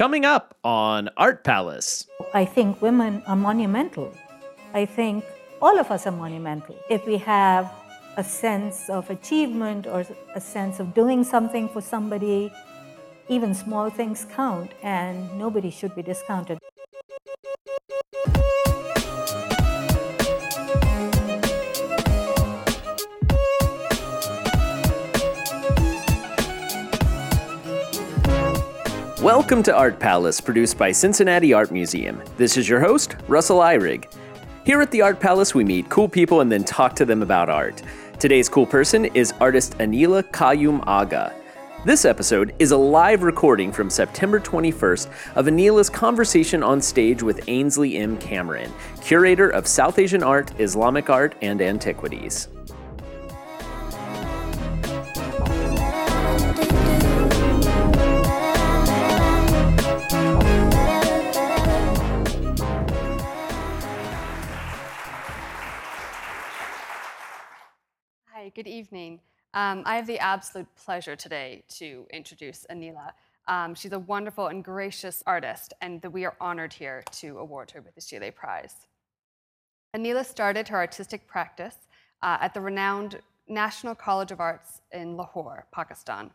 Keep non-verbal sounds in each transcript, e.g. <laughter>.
Coming up on Art Palace. I think women are monumental. I think all of us are monumental. If we have a sense of achievement or a sense of doing something for somebody, even small things count, and nobody should be discounted. Welcome to Art Palace, produced by Cincinnati Art Museum. This is your host, Russell Ihrig. Here at the Art Palace, we meet cool people and then talk to them about art. Today's cool person is artist Anila Quayyum Agha. This episode is a live recording from September 21st of Anila's conversation on stage with Ainsley M. Cameron, curator of South Asian art, Islamic art, and antiquities. Good evening. Um, I have the absolute pleasure today to introduce Anila. Um, she's a wonderful and gracious artist, and we are honored here to award her with the Schiele Prize. Anila started her artistic practice uh, at the renowned National College of Arts in Lahore, Pakistan.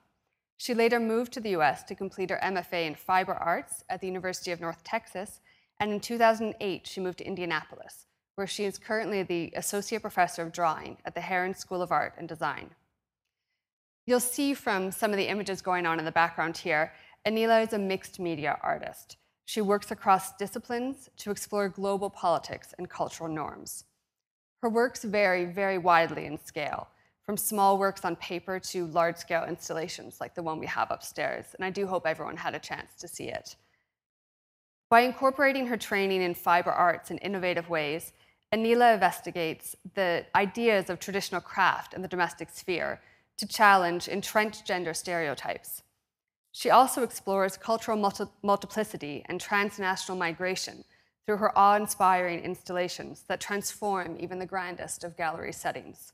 She later moved to the US to complete her MFA in fiber arts at the University of North Texas, and in 2008, she moved to Indianapolis, where she is currently the Associate Professor of Drawing at the Herron School of Art and Design. You'll see from some of the images going on in the background here, Anila is a mixed media artist. She works across disciplines to explore global politics and cultural norms. Her works vary very widely in scale, from small works on paper to large scale installations like the one we have upstairs, and I do hope everyone had a chance to see it. By incorporating her training in fiber arts in innovative ways, Anila investigates the ideas of traditional craft in the domestic sphere to challenge entrenched gender stereotypes. She also explores cultural multi- multiplicity and transnational migration through her awe inspiring installations that transform even the grandest of gallery settings.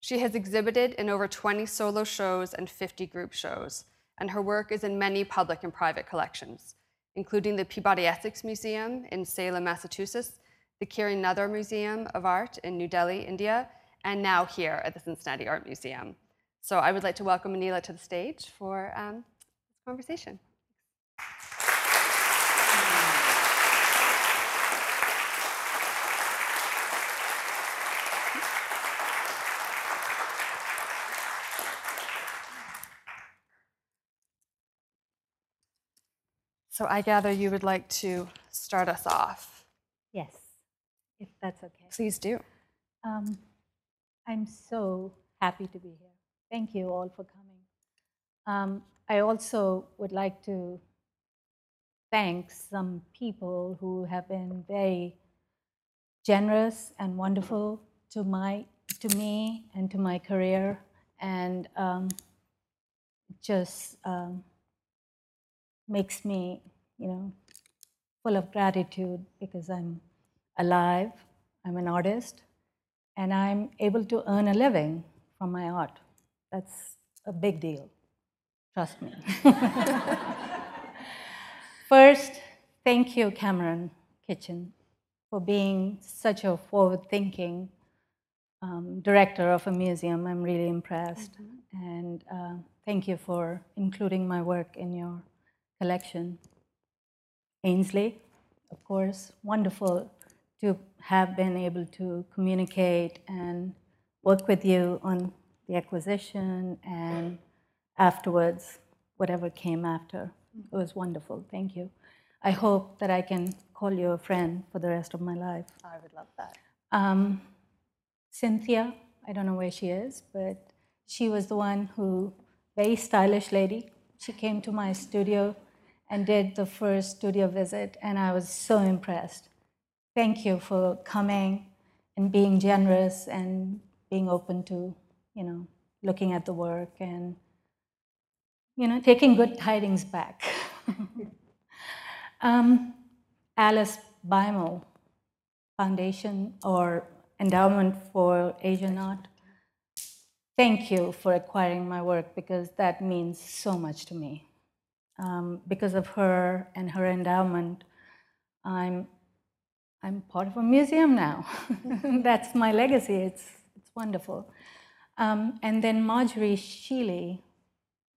She has exhibited in over 20 solo shows and 50 group shows, and her work is in many public and private collections, including the Peabody Essex Museum in Salem, Massachusetts, the Kiran Nadar Museum of Art in New Delhi, India, and now here at the Cincinnati Art Museum. So I would like to welcome Anila to the stage for um, this conversation. So I gather you would like to start us off. Yes, that's okay. Please do. Um, I'm so happy to be here. Thank you all for coming. Um, I also would like to thank some people who have been very generous and wonderful to my to me and to my career, and um, just um, makes me, you know, full of gratitude because I'm alive. I'm an artist, and I'm able to earn a living from my art. That's a big deal. Trust me. <laughs> First, thank you, Cameron Kitchin, for being such a forward thinking um, director of a museum. I'm really impressed. And uh, thank you for including my work in your collection. Ainsley, of course, wonderful to have been able to communicate and work with you on the acquisition and afterwards, whatever came after. It was wonderful. Thank you. I hope that I can call you a friend for the rest of my life. I would love that. Um, Cynthia, I don't know where she is, but she was the one who, very stylish lady, she came to my studio and did the first studio visit, and I was so impressed. Thank you for coming and being generous and being open to, you know, looking at the work and, you know, taking good tidings back. <laughs> um, Alice Bimel Foundation or Endowment for Asian Art. Thank you for acquiring my work because that means so much to me. um, because of her and her endowment, I'm, I'm part of a museum now. <laughs> That's my legacy. It's, it's wonderful. Um, and then Marjorie Schiele,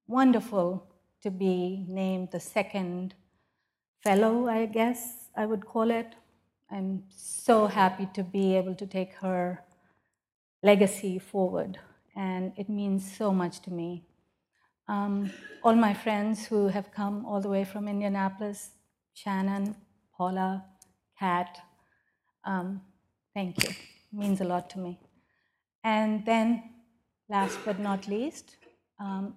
wonderful to be named the second fellow, I guess I would call it. I'm so happy to be able to take her legacy forward, and it means so much to me. Um, all my friends who have come all the way from Indianapolis, Shannon, Paula, Kat, um, thank you. It means a lot to me. And then, last but not least, um,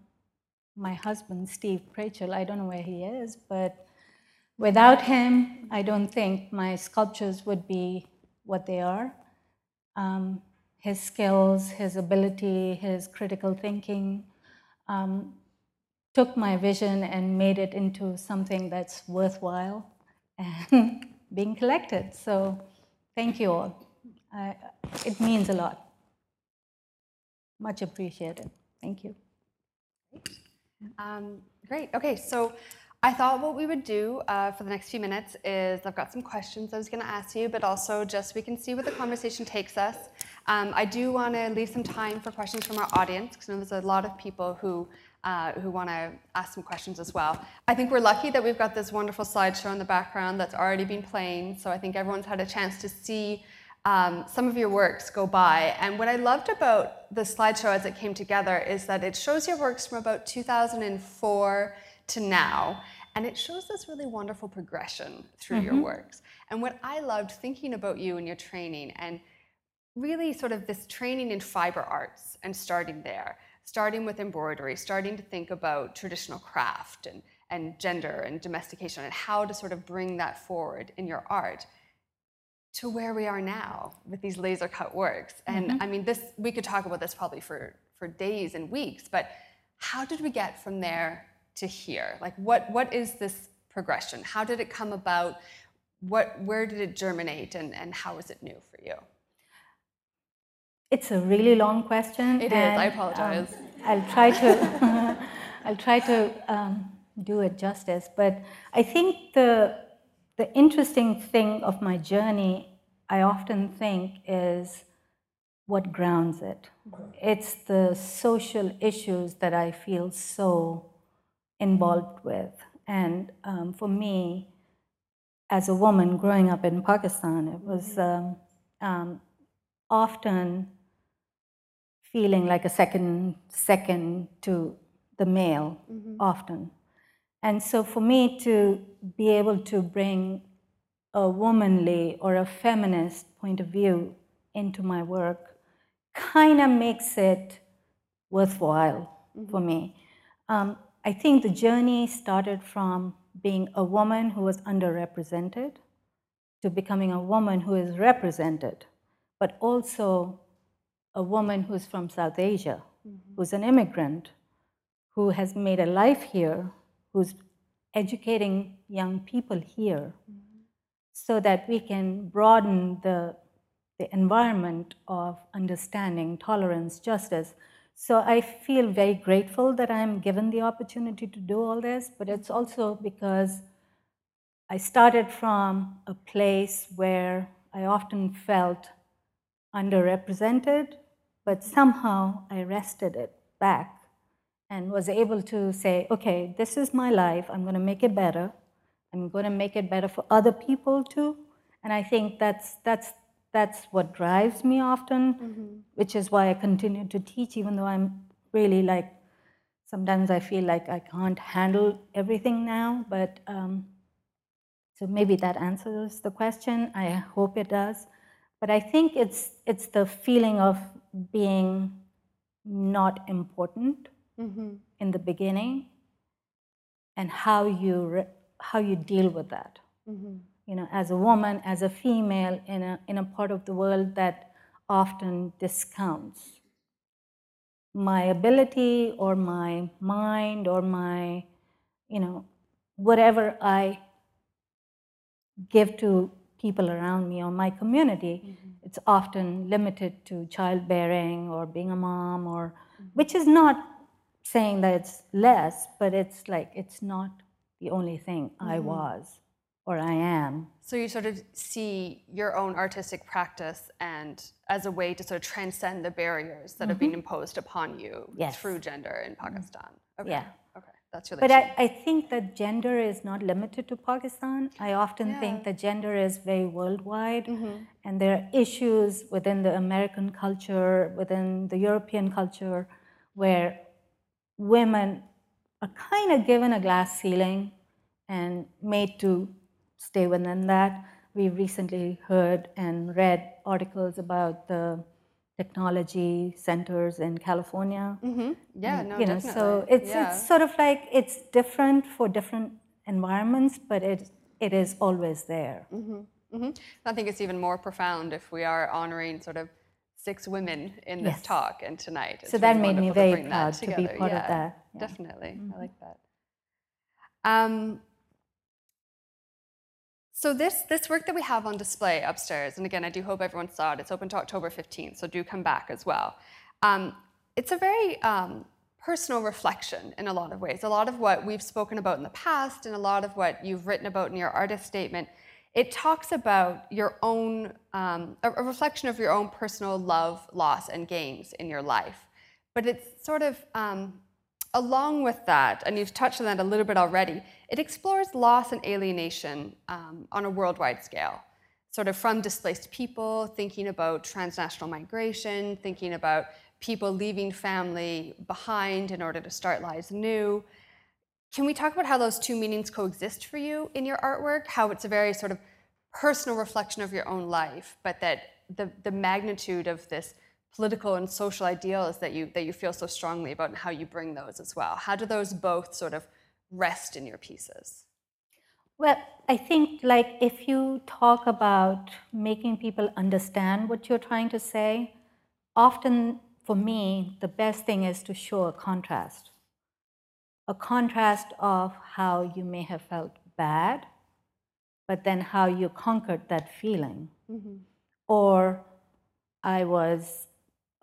my husband, Steve Prachel, I don't know where he is, but without him, I don't think my sculptures would be what they are. Um, his skills, his ability, his critical thinking um, took my vision and made it into something that's worthwhile <laughs> and being collected. So thank you all. I, it means a lot. Much appreciated. Thank you. Um, great. Okay, so I thought what we would do uh, for the next few minutes is I've got some questions I was going to ask you, but also just we can see where the conversation takes us. Um, I do want to leave some time for questions from our audience because I know there's a lot of people who uh, who want to ask some questions as well. I think we're lucky that we've got this wonderful slideshow in the background that's already been playing, so I think everyone's had a chance to see um, some of your works go by. And what I loved about the slideshow as it came together is that it shows your works from about 2004 to now. And it shows this really wonderful progression through mm-hmm. your works. And what I loved thinking about you and your training, and really sort of this training in fiber arts and starting there, starting with embroidery, starting to think about traditional craft and, and gender and domestication and how to sort of bring that forward in your art to where we are now with these laser cut works. And mm-hmm. I mean, this we could talk about this probably for, for days and weeks, but how did we get from there to here? Like what what is this progression? How did it come about? What where did it germinate and, and how is it new for you? It's a really long question. It and, is. I apologize. Um, I'll try to <laughs> I'll try to um, do it justice. But I think the the interesting thing of my journey, I often think, is what grounds it. It's the social issues that I feel so involved with. And um, for me, as a woman growing up in Pakistan, it was um, um, often feeling like a second second to the male, mm-hmm. often. And so for me to be able to bring a womanly or a feminist point of view into my work kind of makes it worthwhile mm-hmm. for me. Um, I think the journey started from being a woman who was underrepresented to becoming a woman who is represented, but also a woman who's from South Asia, mm-hmm. who's an immigrant, who has made a life here, who's educating young people here mm-hmm. so that we can broaden the, the environment of understanding, tolerance, justice. So I feel very grateful that I'm given the opportunity to do all this, but it's also because I started from a place where I often felt underrepresented, but somehow I wrested it back and was able to say, okay, this is my life. I'm going to make it better. I'm going to make it better for other people too. And I think that's that's that's what drives me often, mm-hmm. which is why I continue to teach, even though I'm really like sometimes I feel like I can't handle everything now. But um, so maybe that answers the question. I hope it does. But I think it's it's the feeling of being not important mm-hmm. in the beginning and how you re- how you deal with that mm-hmm. you know as a woman as a female in a in a part of the world that often discounts my ability or my mind or my you know whatever i give to people around me or my community mm-hmm. it's often limited to childbearing or being a mom or mm-hmm. which is not saying that it's less, but it's like it's not the only thing I was or I am. So you sort of see your own artistic practice and as a way to sort of transcend the barriers that have been imposed upon you Mm-hmm. Yes. Mm-hmm. through gender in Pakistan. Okay. Yeah. That's really But I, I think that gender is not limited to Pakistan. I often Yeah. think that gender is very worldwide, and there are issues within the American culture, within the European culture, where women are kind of given a glass ceiling and made to stay within that. We recently heard and read articles about the technology centers in California Mm-hmm. Yeah, no, you know definitely. so it's yeah. it's sort of like it's different for different environments but it it is always there hmm I think it's even more profound if we are honoring sort of six women in this Yes. talk and tonight. It's so that really made me to very bring proud to be part yeah, of that yeah. Definitely, I like that. Um, so this this work that we have on display upstairs, and again, I do hope everyone saw it. It's open to October fifteenth, so do come back as well. Um, it's a very um, personal reflection in a lot of ways. A lot of what we've spoken about in the past, and a lot of what you've written about in your artist statement, it talks about your own um, a, a reflection of your own personal love, loss, and gains in your life. But it's sort of um, along with that, and you've touched on that a little bit already, it explores loss and alienation um, on a worldwide scale. Sort of from displaced people, thinking about transnational migration, thinking about people leaving family behind in order to start lives new. Can we talk about how those two meanings coexist for you in your artwork? How it's a very sort of personal reflection of your own life, but that the, the magnitude of this political and social ideals that you that you feel so strongly about and how you bring those as well. How do those both sort of rest in your pieces? well i think like if you talk about making people understand what you're trying to say often for me the best thing is to show a contrast a contrast of how you may have felt bad but then how you conquered that feeling mm-hmm. or I was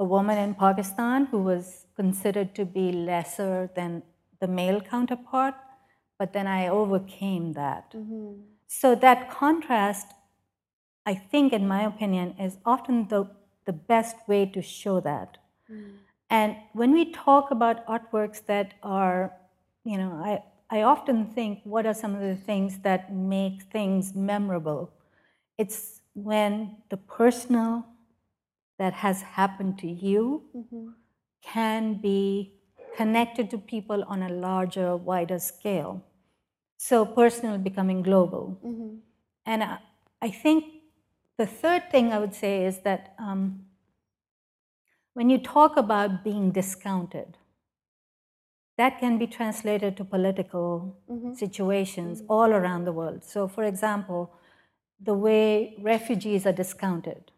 a woman in Pakistan who was considered to be lesser than the male counterpart, but then I overcame that. Mm-hmm. So that contrast, I think, in my opinion, is often the, the best way to show that. Mm. And when we talk about artworks that are, you know, I, I often think what are some of the things that make things memorable? It's when the personal that has happened to you mm-hmm. can be connected to people on a larger, wider scale. So personal becoming global. Mm-hmm. And I, I think the third thing I would say is that um, when you talk about being discounted, that can be translated to political mm-hmm. situations all around the world. So, for example, the way refugees are discounted,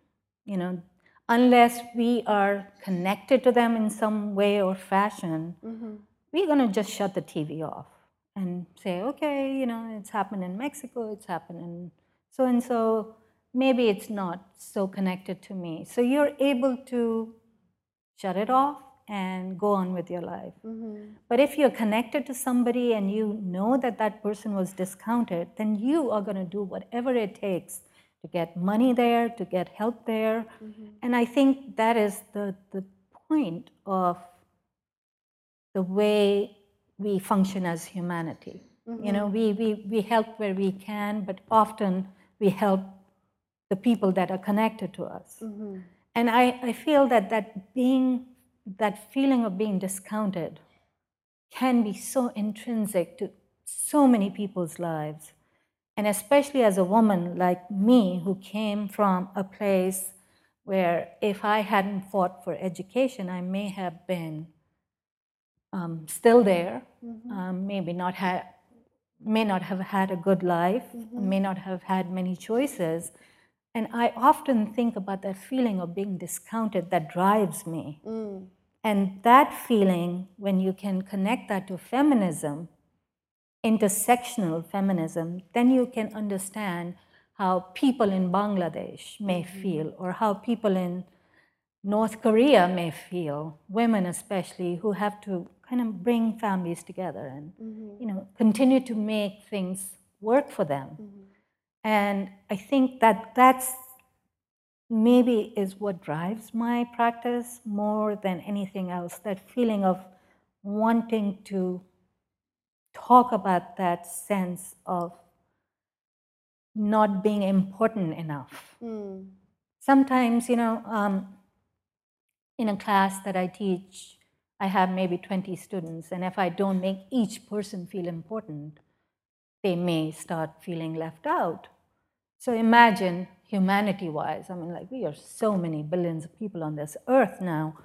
you know, unless we are connected to them in some way or fashion, mm-hmm. we're going to just shut the TV off and say, okay, you know, it's happened in Mexico, it's happened in so and so, maybe it's not so connected to me. So you're able to shut it off and go on with your life. Mm-hmm. But if you're connected to somebody and you know that that person was discounted, then you are going to do whatever it takes to get money there, to get help there. Mm-hmm. And I think that is the, the point of the way we function as humanity. You mm-hmm. know, we, we, we help where we can, but often we help the people that are connected to us. Mm-hmm. And I, I feel that that being that feeling of being discounted can be so intrinsic to so many people's lives. And especially as a woman like me, who came from a place where if I hadn't fought for education, I may have been um, still there, um, maybe not had, may not have had a good life, may not have had many choices. And I often think about that feeling of being discounted that drives me. And that feeling, when you can connect that to feminism, intersectional feminism, then you can understand how people in Bangladesh may mm-hmm. feel, or how people in North Korea may feel, women especially, who have to kind of bring families together and mm-hmm. you know continue to make things work for them. Mm-hmm. And I think that that's maybe is what drives my practice more than anything else. That feeling of wanting to talk about that sense of not being important enough. Sometimes, you know, um, in a class that I teach, I have maybe 20 students, and if I don't make each person feel important, they may start feeling left out. So imagine humanity wise, I mean, like we are so many billions of people on this earth now,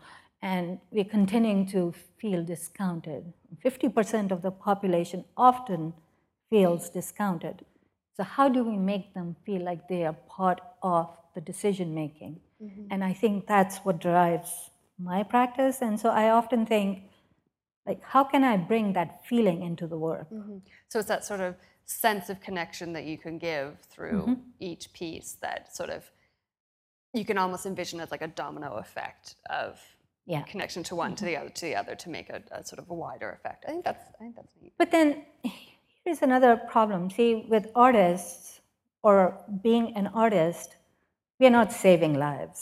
and we're continuing to feel discounted. 50% of the population often feels discounted. So, how do we make them feel like they are part of the decision making? And I think that's what drives my practice. And so, I often think, like, how can I bring that feeling into the work? So it's that sort of sense of connection that you can give through Mm-hmm. each piece that sort of you can almost envision as like a domino effect of Yeah. connection to one to the other to the other to make a, a sort of a wider effect. I think that's I think that's neat. But then here's another problem. See, with artists or being an artist, we are not saving lives.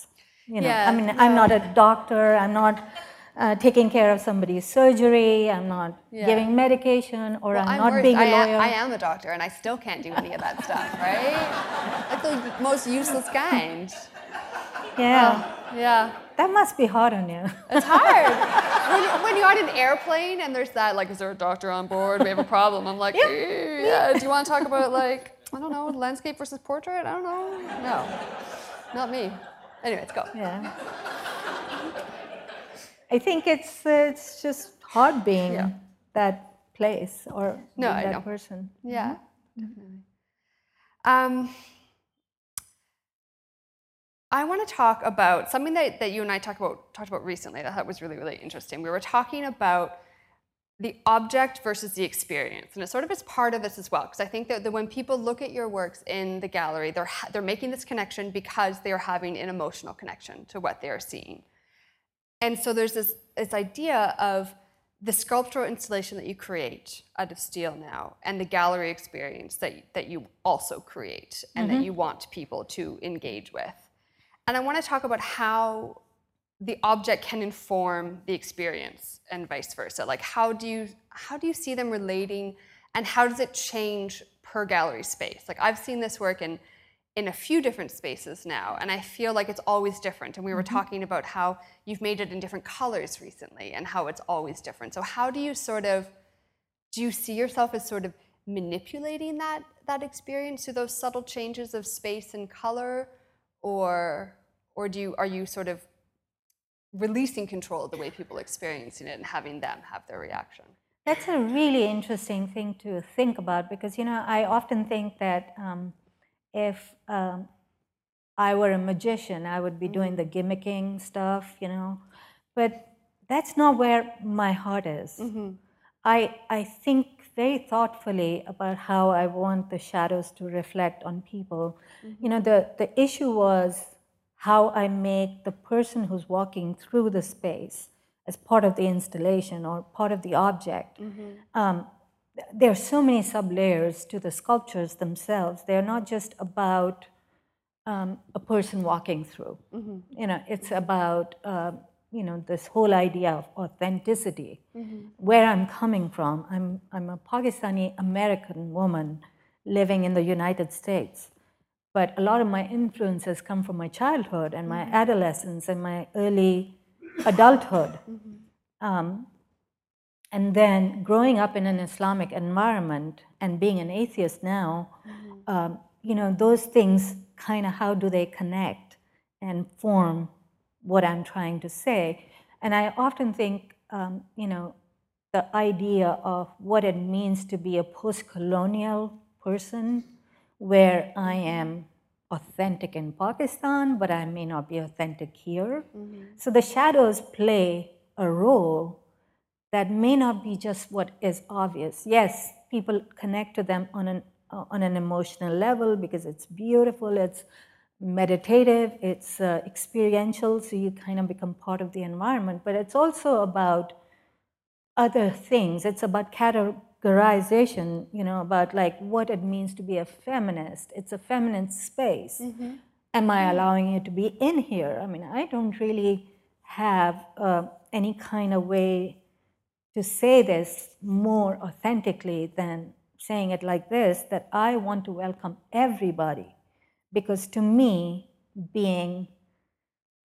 You know, Yeah, I mean, I'm not a doctor. I'm not uh, taking care of somebody's surgery. I'm not Yeah. giving medication, or I'm, I'm not worse. being a I, am, lawyer. I am a doctor and I still can't do any of that stuff, right? Like the most useless kind. yeah, Yeah. that must be hard on you. It's hard. <laughs> when, when you're on an airplane and there's that, like, is there a doctor on board? We have a problem. I'm like, "Eh, yeah. Do you want to talk about, like, I don't know, landscape versus portrait? I don't know. No, not me. Anyway, let's go. yeah. I think it's it's just hard being Yeah. that place or No, that know. person. Yeah, definitely. Um, I want to talk about something that, that you and I talked about talked about recently that I thought was really, really interesting. We were talking about the object versus the experience, and it sort of is part of this as well. Because I think that, that when people look at your works in the gallery, they're ha- they're making this connection because they are having an emotional connection to what they are seeing. And so there's this, this idea of the sculptural installation that you create out of steel now and the gallery experience that, that you also create and that mm-hmm. you want people to engage with. And I want to talk about how the object can inform the experience and vice versa. Like how do you how do you see them relating and how does it change per gallery space? Like I've seen this work in in a few different spaces now and I feel like it's always different. And we were mm-hmm. talking about how you've made it in different colors recently and how it's always different. So how do you sort of do you see yourself as sort of manipulating that that experience through those subtle changes of space and color or or do you are you sort of releasing control of the way people are experiencing it and having them have their reaction That's a really interesting thing to think about because, you know, I often think that um, if um, I were a magician, I would be doing the gimmicking stuff, you know, but that's not where my heart is. I, I think very thoughtfully about how I want the shadows to reflect on people. You know, the, the issue was how I make the person who's walking through the space as part of the installation or part of the object. Um, there are so many sub layers to the sculptures themselves. They're not just about um, a person walking through. You know, it's about uh, you know this whole idea of authenticity, where I'm coming from. I'm I'm a Pakistani American woman living in the United States, but a lot of my influences come from my childhood and my adolescence and my early adulthood. Um, and then growing up in an Islamic environment and being an atheist now, um, you know, those things kind of how do they connect and form what I'm trying to say? And I often think, um, you know, the idea of what it means to be a post colonial person, where I am authentic in Pakistan, but I may not be authentic here. So the shadows play a role that may not be just what is obvious. Yes, people connect to them on an uh, on an emotional level because it's beautiful, it's meditative, it's uh, experiential, so you kind of become part of the environment. But it's also about other things. It's about categorization, you know, about like what it means to be a feminist. It's a feminine space. Am I allowing you to be in here? I mean, I don't really have uh, any kind of way to say this more authentically than saying it like this that I want to welcome everybody. Because to me, being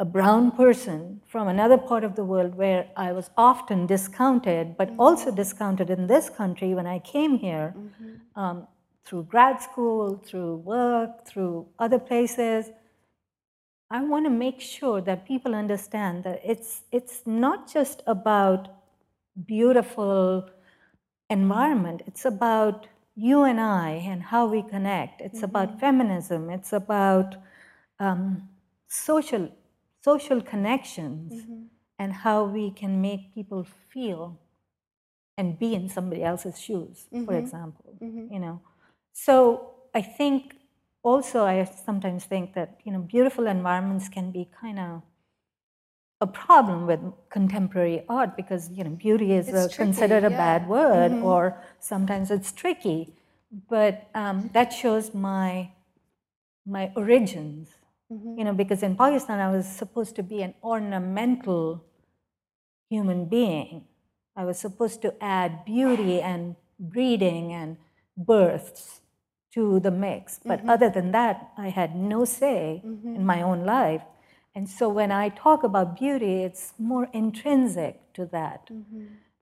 a brown person from another part of the world where I was often discounted, but also discounted in this country when I came here um, through grad school, through work, through other places. I want to make sure that people understand that it's, it's not just about beautiful environment, it's about you and I and how we connect. It's about feminism, it's about um, social, social connections mm-hmm. and how we can make people feel and be in somebody else's shoes, for mm-hmm. example. Mm-hmm. You know, so I think also I sometimes think that you know beautiful environments can be kind of a problem with contemporary art because you know beauty is a, tricky, considered a yeah. bad word or sometimes it's tricky. But um, that shows my my origins. Mm-hmm. You know, because in Pakistan I was supposed to be an ornamental human being. I was supposed to add beauty and breeding and births to the mix. But mm-hmm. other than that, I had no say mm-hmm. in my own life. And so when I talk about beauty, it's more intrinsic to that.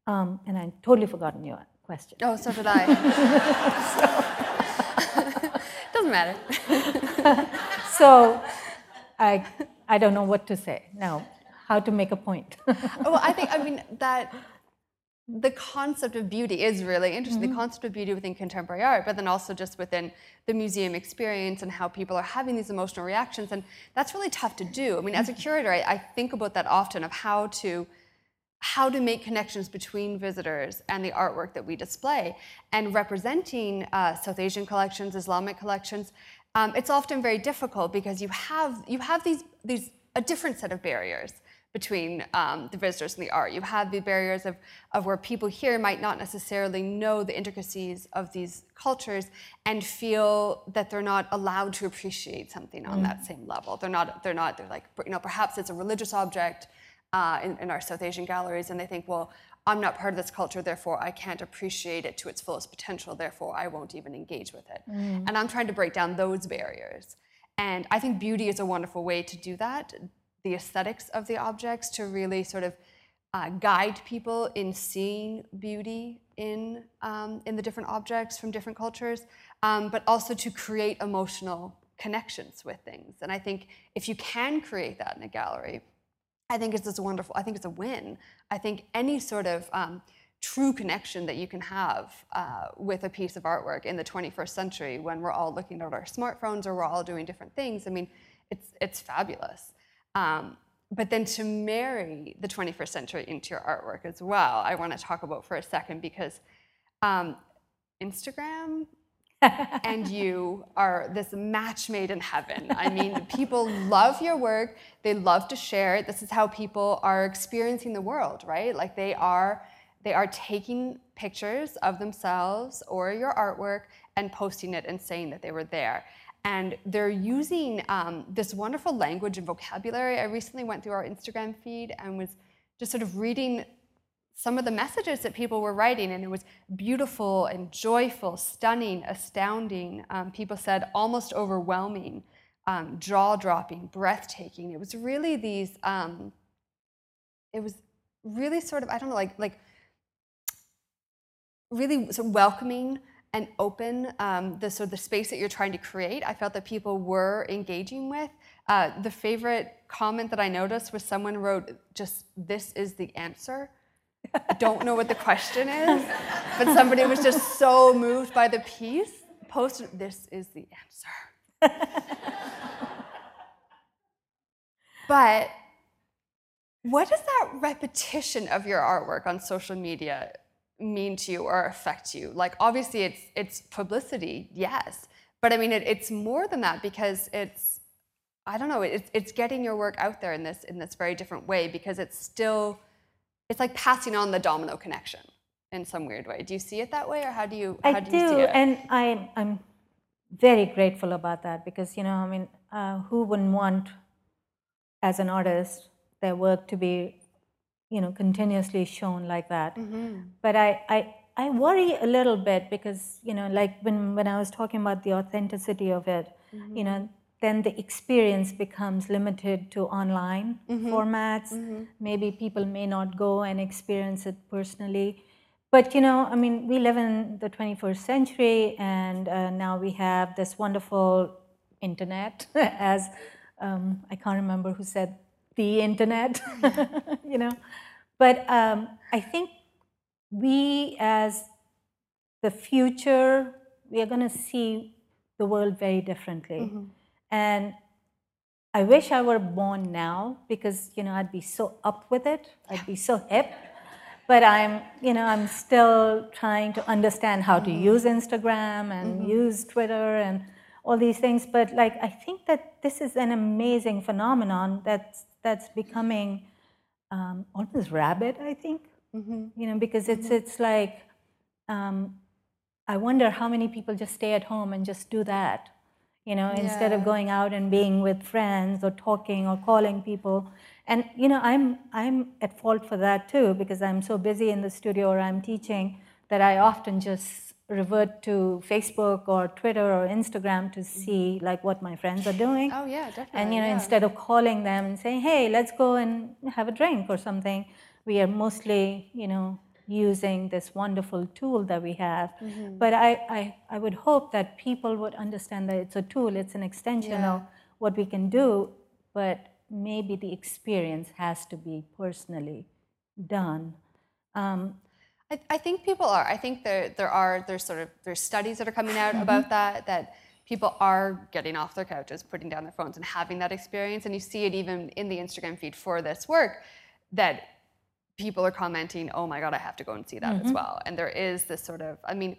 Um, and I totally forgotten your question. Oh, so did I. <laughs> <laughs> Doesn't matter. <laughs> So I, I don't know what to say now, how to make a point. <laughs> well, I think I mean that the concept of beauty is really interesting. The concept of beauty within contemporary art, but then also just within the museum experience and how people are having these emotional reactions, and that's really tough to do. I mean, as a curator, I, I think about that often of how to how to make connections between visitors and the artwork that we display. And representing uh, South Asian collections, Islamic collections, um, it's often very difficult because you have you have these these a different set of barriers between um, the visitors and the art. You have the barriers of, of where people here might not necessarily know the intricacies of these cultures and feel that they're not allowed to appreciate something on that same level. They're not, they're not, they're like, you know, perhaps it's a religious object uh, in, in our South Asian galleries and they think, well, I'm not part of this culture, therefore I can't appreciate it to its fullest potential, therefore I won't even engage with it. And I'm trying to break down those barriers. And I think beauty is a wonderful way to do that. The aesthetics of the objects to really sort of uh, guide people in seeing beauty in, um, in the different objects from different cultures, um, but also to create emotional connections with things. And I think if you can create that in a gallery, I think it's just wonderful. I think it's a win. I think any sort of um, true connection that you can have uh, with a piece of artwork in the 21st century when we're all looking at our smartphones or we're all doing different things, I mean, it's, it's fabulous. Um, but then to marry the 21st century into your artwork as well, I want to talk about for a second because um, Instagram and you are this match made in heaven. I mean, people love your work, they love to share it. This is how people are experiencing the world, right? Like they are they are taking pictures of themselves or your artwork and posting it and saying that they were there. And they're using um, this wonderful language and vocabulary. I recently went through our Instagram feed and was just sort of reading some of the messages that people were writing, and it was beautiful and joyful, stunning, astounding. Um, people said almost overwhelming, um, jaw dropping, breathtaking. It was really these. Um, it was really sort of I don't know, like like really sort of welcoming and open um, the sort of the space that you're trying to create. I felt that people were engaging with. Uh, the favorite comment that I noticed was someone wrote, "Just this is the answer." I don't know what the question is, but somebody was just so moved by the piece. Posted, "This is the answer." but what does that repetition of your artwork on social media mean to you or affect you? Like, obviously, it's it's publicity, yes, but I mean, it, it's more than that because it's I don't know, it's it's getting your work out there in this in this very different way because it's still it's like passing on the domino connection in some weird way. Do you see it that way, or how do you I do, do, you see it? and I, I'm very grateful about that because you know, I mean, uh, who wouldn't want, as an artist, their work to be, you know, continuously shown like that? Mm-hmm. But I, I, I worry a little bit because you know, like when when I was talking about the authenticity of it, Mm-hmm. you know, then the experience becomes limited to online Mm-hmm. formats. Maybe people may not go and experience it personally. But you know, I mean, we live in the 21st century, and uh, now we have this wonderful internet. <laughs> As um, I can't remember who said the internet, <laughs> you know. But um, I think we, as the future, we are going to see the world very differently. And I wish I were born now because you know I'd be so up with it. I'd be so hip. But I'm, you know, I'm still trying to understand how to use Instagram and use Twitter and all these things. But like, I think that this is an amazing phenomenon that's that's becoming um, almost rabid. I think, you know, because it's it's like um, I wonder how many people just stay at home and just do that, you know, instead of going out and being with friends or talking or calling people. And you know, I'm I'm at fault for that too because I'm so busy in the studio or I'm teaching that I often just revert to Facebook or Twitter or Instagram to see like what my friends are doing. oh yeah, definitely. And you know, yeah. instead of calling them and saying, "Hey, let's go and have a drink or something," we are mostly, you know, using this wonderful tool that we have. Mm-hmm. But I, I, I would hope that people would understand that it's a tool, it's an extension of what we can do, but maybe the experience has to be personally done. Um, I, I think people are. I think there there are there's sort of there's studies that are coming out about that that people are getting off their couches, putting down their phones, and having that experience. And you see it even in the Instagram feed for this work that people are commenting, "Oh my God, I have to go and see that as well." And there is this sort of, I mean.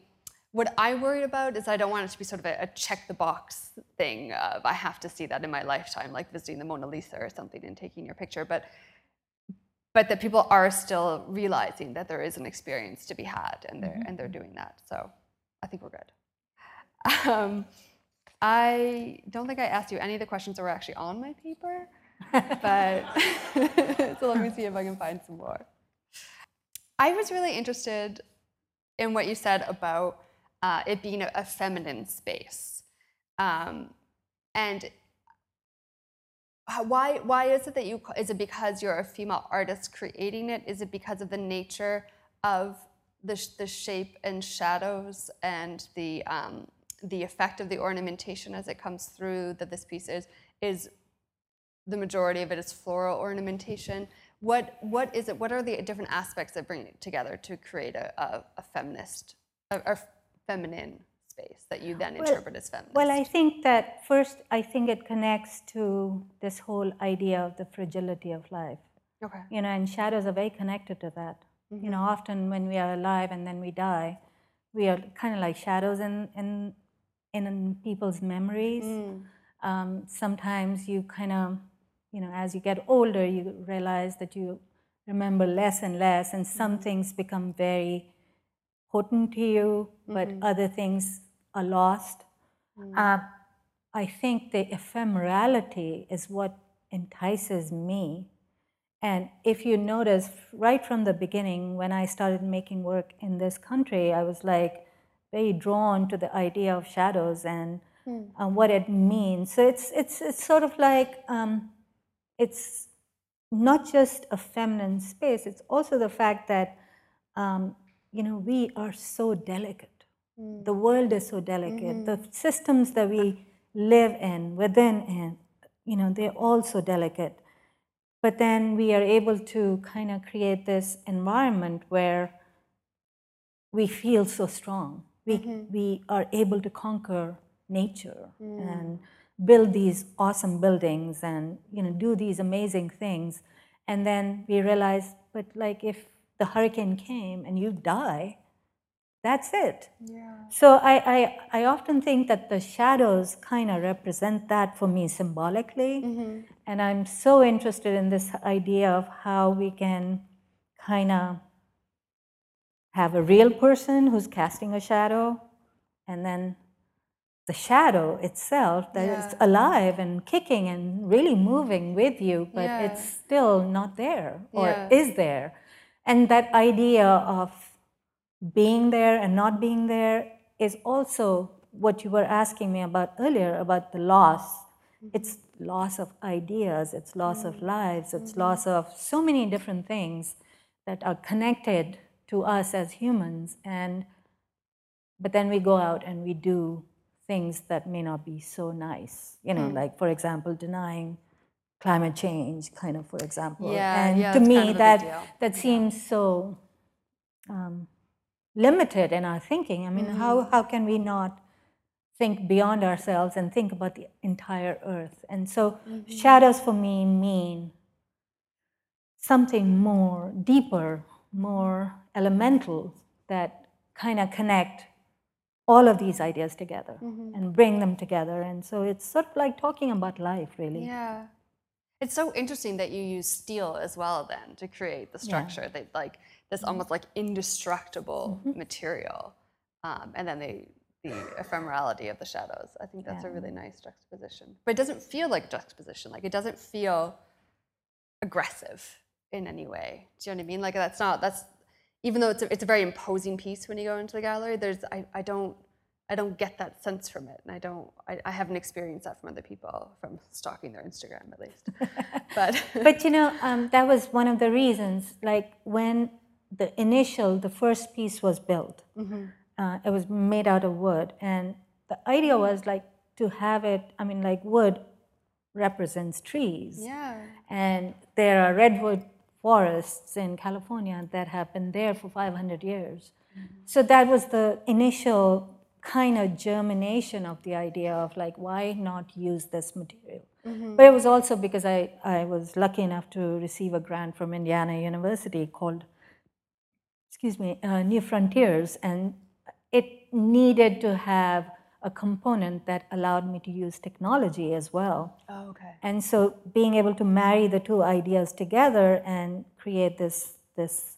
What I worry about is I don't want it to be sort of a, a check the box thing of I have to see that in my lifetime, like visiting the Mona Lisa or something and taking your picture. But but that people are still realizing that there is an experience to be had and they're and they're doing that so i think we're good um, i don't think i asked you any of the questions that were actually on my paper <laughs> but <laughs> so let me see if i can find some more. I was really interested in what you said about uh, it being a, a feminine space. Um, and why why is it that you is it because you're a female artist creating it? Is it because of the nature of the, the shape and shadows and the um, the effect of the ornamentation as it comes through that this piece is is the majority of it is floral ornamentation what what is it what are the different aspects that bring it together to create a, a, a feminist a, a feminine space that you then interpret as feminist Well, I think that first, I think it connects to this whole idea of the fragility of life. okay You know, and shadows are very connected to that. You know, often when we are alive and then we die, we are kind of like shadows in in in people's memories. Um, sometimes you kind of, you know, as you get older, you realize that you remember less and less, and some things become very potent to you, but other things are lost. Uh, I think the ephemerality is what entices me. And if you notice, right from the beginning, when I started making work in this country, I was like very drawn to the idea of shadows and uh, what it means. So it's it's it's sort of like um, it's not just a feminine space. It's also the fact that um, you know we are so delicate. Hmm. The world is so delicate. Hmm. The systems that we live in, within, in, you know, they're all so delicate. But then we are able to kind of create this environment where we feel so strong. We, mm-hmm. we are able to conquer nature hmm. and build these awesome buildings and you know do these amazing things. And then we realize, but like if the hurricane came and you die, that's it. yeah. So I, I, I often think that the shadows kind of represent that for me symbolically. Mm-hmm. And I'm so interested in this idea of how we can kind of have a real person who's casting a shadow, and then the shadow itself that is Yeah. alive and kicking and really moving with you, but Yeah. it's still not there or Yeah. is there. And that idea of being there and not being there is also what you were asking me about earlier about the loss. Mm-hmm. It's loss of ideas, it's loss of mm-hmm. lives, it's mm-hmm. loss of so many different things that are connected to us as humans. And but then we go out and we do things that may not be so nice. You know, mm. like for example, denying climate change, kind of, for example. Yeah, and yeah, to me, kind of that that seems so um, limited in our thinking. I mean, how mm-hmm. how can we not think beyond ourselves and think about the entire earth? And so, mm-hmm. shadows for me mean something more deeper, more elemental that kind of connect all of these ideas together mm-hmm. and bring them together. And so it's sort of like talking about life, really. Yeah. It's so interesting that you use steel as well then to create the structure. They like this mm-hmm. almost like indestructible mm-hmm. material. Um, and then the the ephemerality of the shadows. I think that's a really nice juxtaposition. But it doesn't feel like juxtaposition. Like it doesn't feel aggressive in any way. Do you know what I mean? Like that's not that's even though it's a, it's a very imposing piece when you go into the gallery. There's I, I don't I don't get that sense from it, and I don't I, I haven't experienced that from other people from stalking their Instagram at least. <laughs> but but you know, <laughs> um, that was one of the reasons. Like when the initial, the first piece was built, uh, it was made out of wood, and the idea was like to have it. I mean, like wood represents trees, yeah, and there are redwood forests in California that have been there for 500 years. So that was the initial kind of germination of the idea of like, why not use this material? But it was also because I, I was lucky enough to receive a grant from Indiana University called, excuse me, uh, New Frontiers, and it needed to have a component that allowed me to use technology as well. oh, okay, And so being able to marry the two ideas together and create this, this,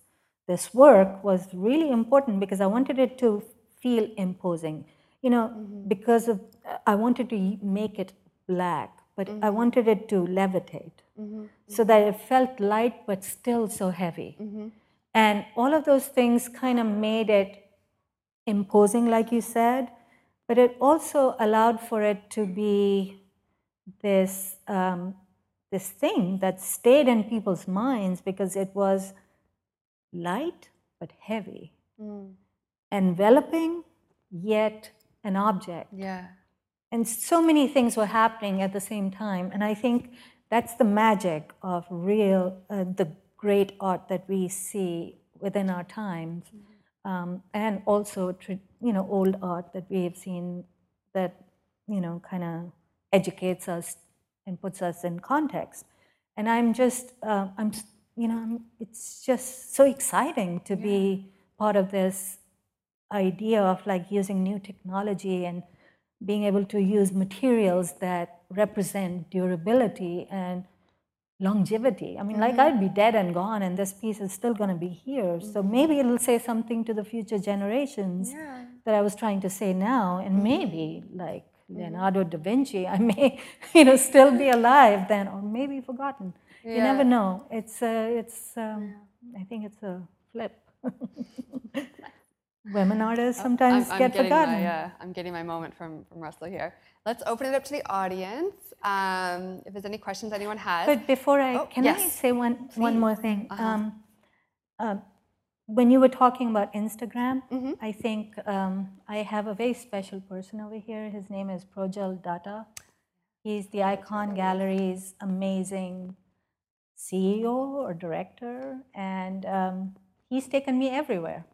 this work was really important because I wanted it to feel imposing. You know, mm-hmm. because of, I wanted to make it black, but I mm-hmm. wanted it to levitate mm-hmm. so that it felt light but still so heavy. And all of those things kind of made it imposing, like you said, but it also allowed for it to be this um, this thing that stayed in people's minds because it was light but heavy, enveloping yet an object. yeah, And so many things were happening at the same time. And I think that's the magic of real, uh, the great art that we see within our times, um, and also, you know, old art that we have seen that, you know, kind of educates us and puts us in context. And I'm just, uh, I'm, you know, I'm, it's just so exciting to be part of this idea of like using new technology and being able to use materials that represent durability and longevity. I mean, like mm-hmm. I'd be dead and gone, and this piece is still going to be here. So mm-hmm. maybe it'll say something to the future generations that I was trying to say now, and mm-hmm. maybe like Leonardo da Vinci, I may, <laughs> you know, still be alive then, or maybe forgotten. You never know. It's a, it's, um, I think it's a flip. <laughs> Women artists sometimes I'm, I'm get forgotten. my uh, I'm getting my moment from from Russell here. Let's open it up to the audience. Um, if there's any questions anyone has. But before I, Oh, can I say one, one more thing? Uh-huh. Um, uh, when you were talking about Instagram, Mm-hmm. I think um, I have a very special person over here. His name is Prajit Dutta. He's the Aicon Gallery's amazing CEO or director, and um, he's taken me everywhere.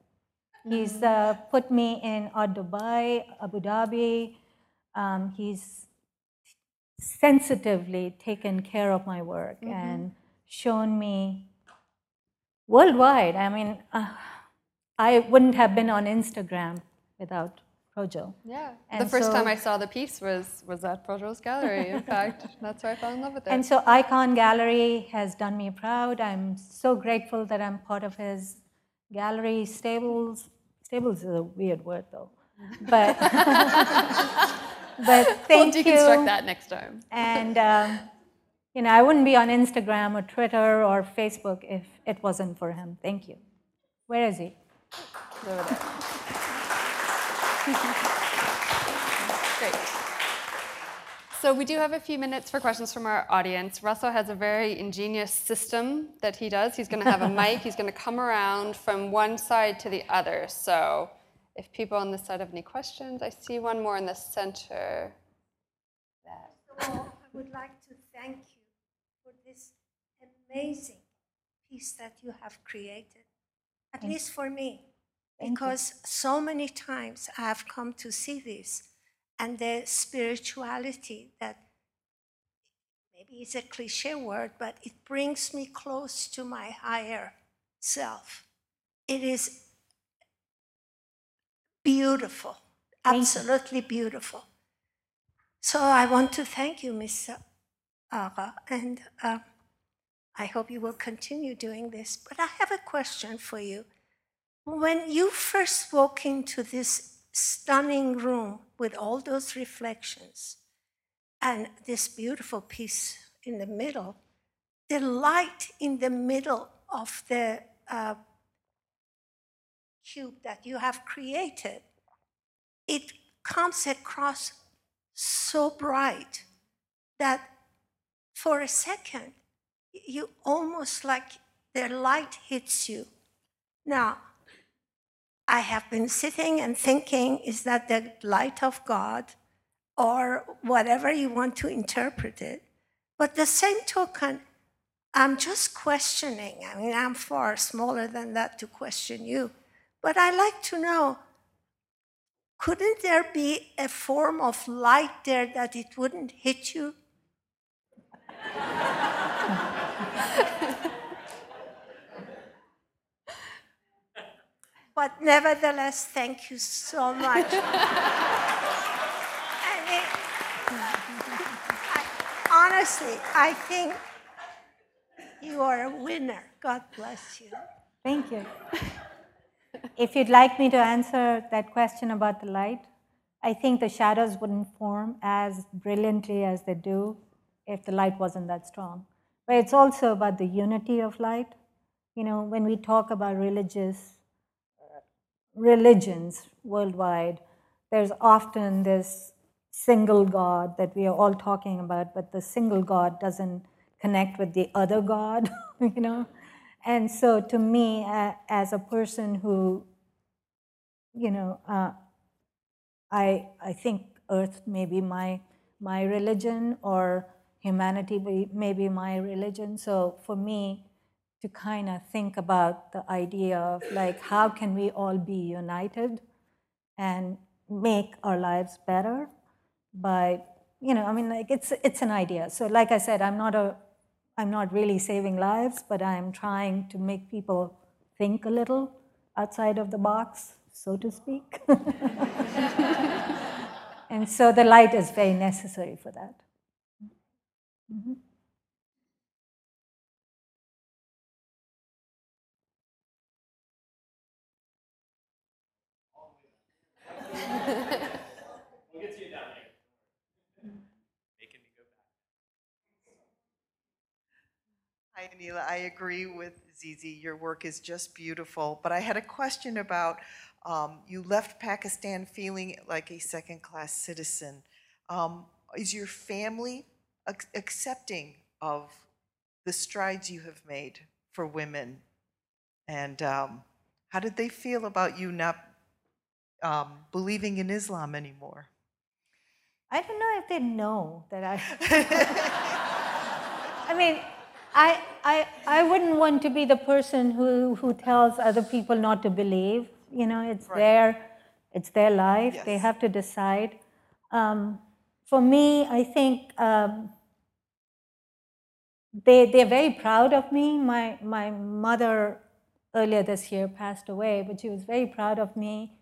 He's uh, put me in Art Dubai, Abu Dhabi. Um, he's sensitively taken care of my work and shown me worldwide. I mean, uh, I wouldn't have been on Instagram without Projo. Yeah. And the first time I saw the piece was was at Projo's gallery. In fact, <laughs> that's where I fell in love with it. And so Aicon Gallery has done me proud. I'm so grateful that I'm part of his gallery stables. Stables is a weird word though. <laughs> But <laughs> but thank we'll you. deconstruct that next time. And um, you know, I wouldn't be on Instagram or Twitter or Facebook if it wasn't for him. Thank you. Where is he? Over there. <laughs> Great. So we do have a few minutes for questions from our audience. Russell has a very ingenious system that he does. He's going to have a <laughs> mic. He's going to come around from one side to the other. So if people on this side have any questions, I see one more in the center. First of all, I would like to thank you for this amazing piece that you have created, at least for me, because so many times I have come to see this and the spirituality that maybe it's a cliche word, but it brings me close to my higher self. It is beautiful, absolutely beautiful. So I want to thank you, Ms. Agha, and um, I hope you will continue doing this. But I have a question for you. When you first walk into this stunning room with all those reflections and this beautiful piece in the middle, the light in the middle of the uh, cube that you have created, it comes across so bright that for a second, you almost like the light hits you. Now, I have been sitting and thinking, is that the light of God or whatever you want to interpret it? But the same token, I'm just questioning. I mean, I'm far smaller than that to question you. But I like to know couldn't there be a form of light there that it wouldn't hit you? But nevertheless, thank you so much. <laughs> I mean, I, honestly, I think you are a winner. God bless you. Thank you. if you'd like me to answer that question about the light, I think the shadows wouldn't form as brilliantly as they do if the light wasn't that strong. But it's also about the unity of light. You know, when we talk about religious religions worldwide, there's often this single God that we are all talking about, but the single God doesn't connect with the other God, <laughs> you know? And so to me, as a person who, you know, uh, I, I think Earth may be my, my religion or humanity may be my religion. So for me, to kind of think about the idea of like how can we all be united and make our lives better? By you know i mean like it's it's an idea. So like i said i'm not a i'm not really saving lives but i'm trying to make people think a little outside of the box so to speak. <laughs> And so the light is very necessary for that mm-hmm. We'll get to you down there. Making me go back. Hi, Anila. I agree with Zizi. Your work is just beautiful. But I had a question about um, you left Pakistan feeling like a second class citizen. Um, is your family ac- accepting of the strides you have made for women? And um, how did they feel about you not um, believing in Islam anymore? I don't know if they know that I. <laughs> I mean, I, I, I wouldn't want to be the person who, who tells other people not to believe. You know, it's their, it's their life. They have to decide. Um, for me, I think um, they, they're very proud of me. My, my mother earlier this year passed away, but she was very proud of me.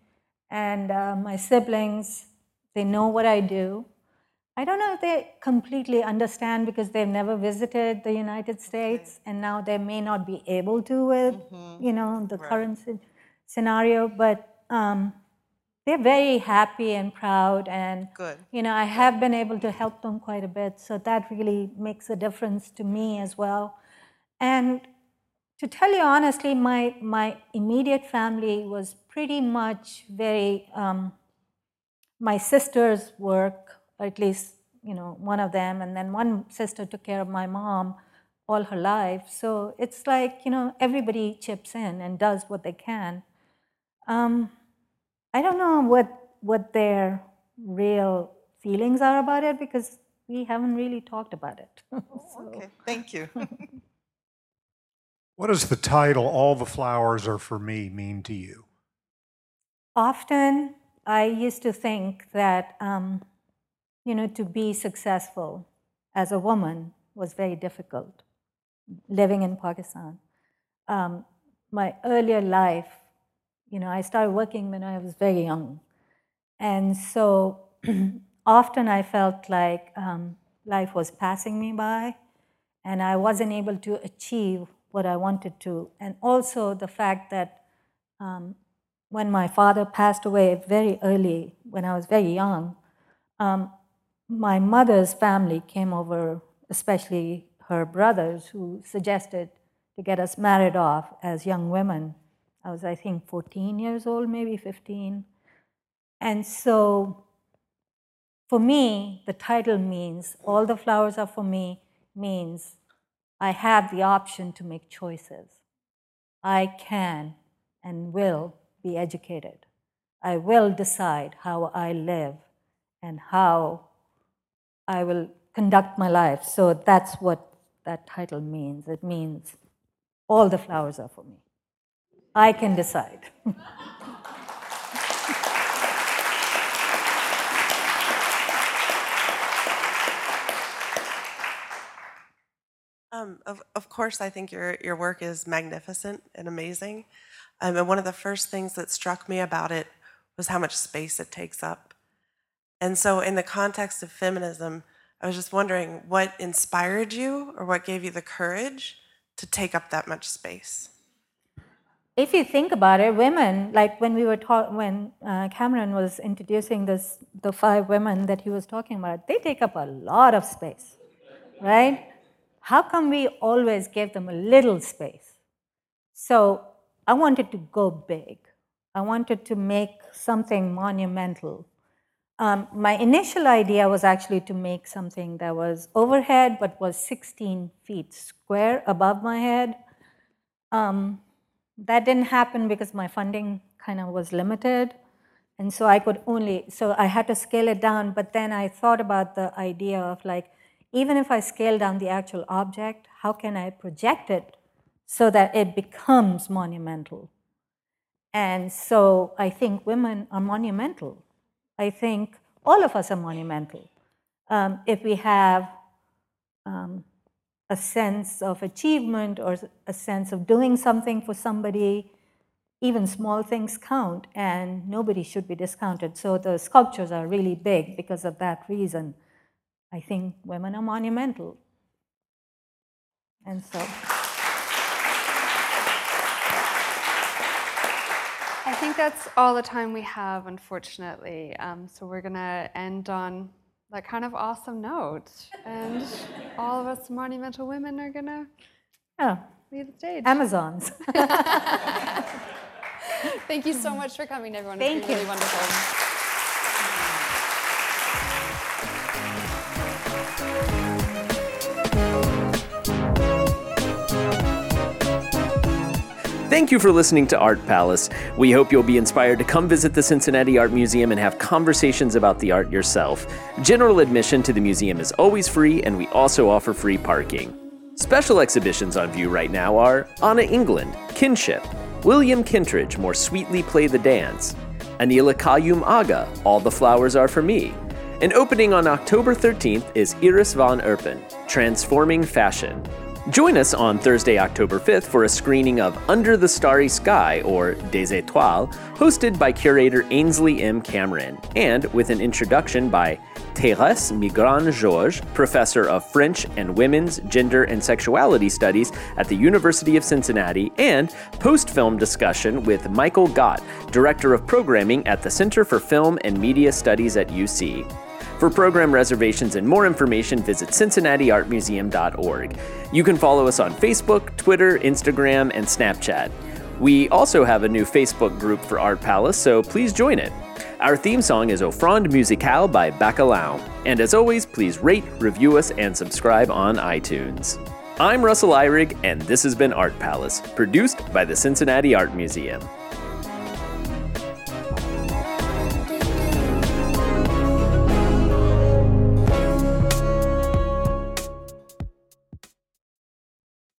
And uh, my siblings, they know what I do. I don't know if they completely understand because they've never visited the United States, and now they may not be able to with, you know, the current sce- scenario. But um, they're very happy and proud, and Good. you know, I have been able to help them quite a bit, so that really makes a difference to me as well. And to tell you honestly, my my immediate family was pretty much very. Um, my sisters work, or at least you know one of them, and then one sister took care of my mom all her life. So it's like you know everybody chips in and does what they can. Um, I don't know what what their real feelings are about it because we haven't really talked about it. <laughs> So- Okay, thank you. <laughs> What does the title, All the Flowers Are For Me, mean to you? Often, I used to think that, um, you know, to be successful as a woman was very difficult living in Pakistan. Um, my earlier life, you know, I started working when I was very young. And so <clears throat> often I felt like um, life was passing me by and I wasn't able to achieve what I wanted to. And also the fact that um, when my father passed away very early, when I was very young, um, my mother's family came over, especially her brothers, who suggested to get us married off as young women. I was, I think, 14 years old, maybe 15. And so for me, the title means All the Flowers Are For Me means I have the option to make choices. I can and will be educated. I will decide how I live and how I will conduct my life. So that's what that title means. It means all the flowers are for me. I can decide. <laughs> Um, of, of course, I think your, your work is magnificent and amazing. Um, and one of the first things that struck me about it was how much space it takes up. And so, in the context of feminism, I was just wondering what inspired you or what gave you the courage to take up that much space? if you think about it, women, like when we were taught, when uh, Cameron was introducing this, the five women that he was talking about, they take up a lot of space, right? How come we always give them a little space? So I wanted to go big. I wanted to make something monumental. Um, my initial idea was actually to make something that was overhead but was 16 feet square above my head. Um, that didn't happen because my funding kind of was limited. And so I could only, so I had to scale it down. But then I thought about the idea of like, even if I scale down the actual object, how can I project it so that it becomes monumental? And so I think women are monumental. I think all of us are monumental. Um, if we have um, a sense of achievement or a sense of doing something for somebody, even small things count, and nobody should be discounted. So the sculptures are really big because of that reason. I think women are monumental. And so. I think that's all the time we have, unfortunately. Um, so we're going to end on that kind of awesome note. And all of us monumental women are going to Yeah, leave the stage. Amazons. <laughs> Thank you so much for coming, everyone. Thank it's been you. really wonderful. Thank you for listening to Art Palace. We hope you'll be inspired to come visit the Cincinnati Art Museum and have conversations about the art yourself. General admission to the museum is always free, and we also offer free parking. Special exhibitions on view right now are Anna England, Kinship, William Kentridge, More Sweetly Play the Dance, Anila Quayyum Agha, All the Flowers Are For Me. And opening on October 13th is Iris van Herpen, Transforming Fashion. Join us on Thursday, October 5th for a screening of Under the Starry Sky, or Des Étoiles, hosted by curator Ainsley M. Cameron, and with an introduction by Thérèse Migraine-George, professor of French and Women's, Gender, and Sexuality Studies at the University of Cincinnati, and post film discussion with Michael Gott, director of programming at the Center for Film and Media Studies at UC. For program reservations and more information, visit cincinnatiartmuseum.org. You can follow us on Facebook, Twitter, Instagram, and Snapchat. We also have a new Facebook group for Art Palace, so please join it. Our theme song is Offrande Musicale by Bacalao. And as always, please rate, review us, and subscribe on iTunes. I'm Russell Ihrig, and this has been Art Palace, produced by the Cincinnati Art Museum.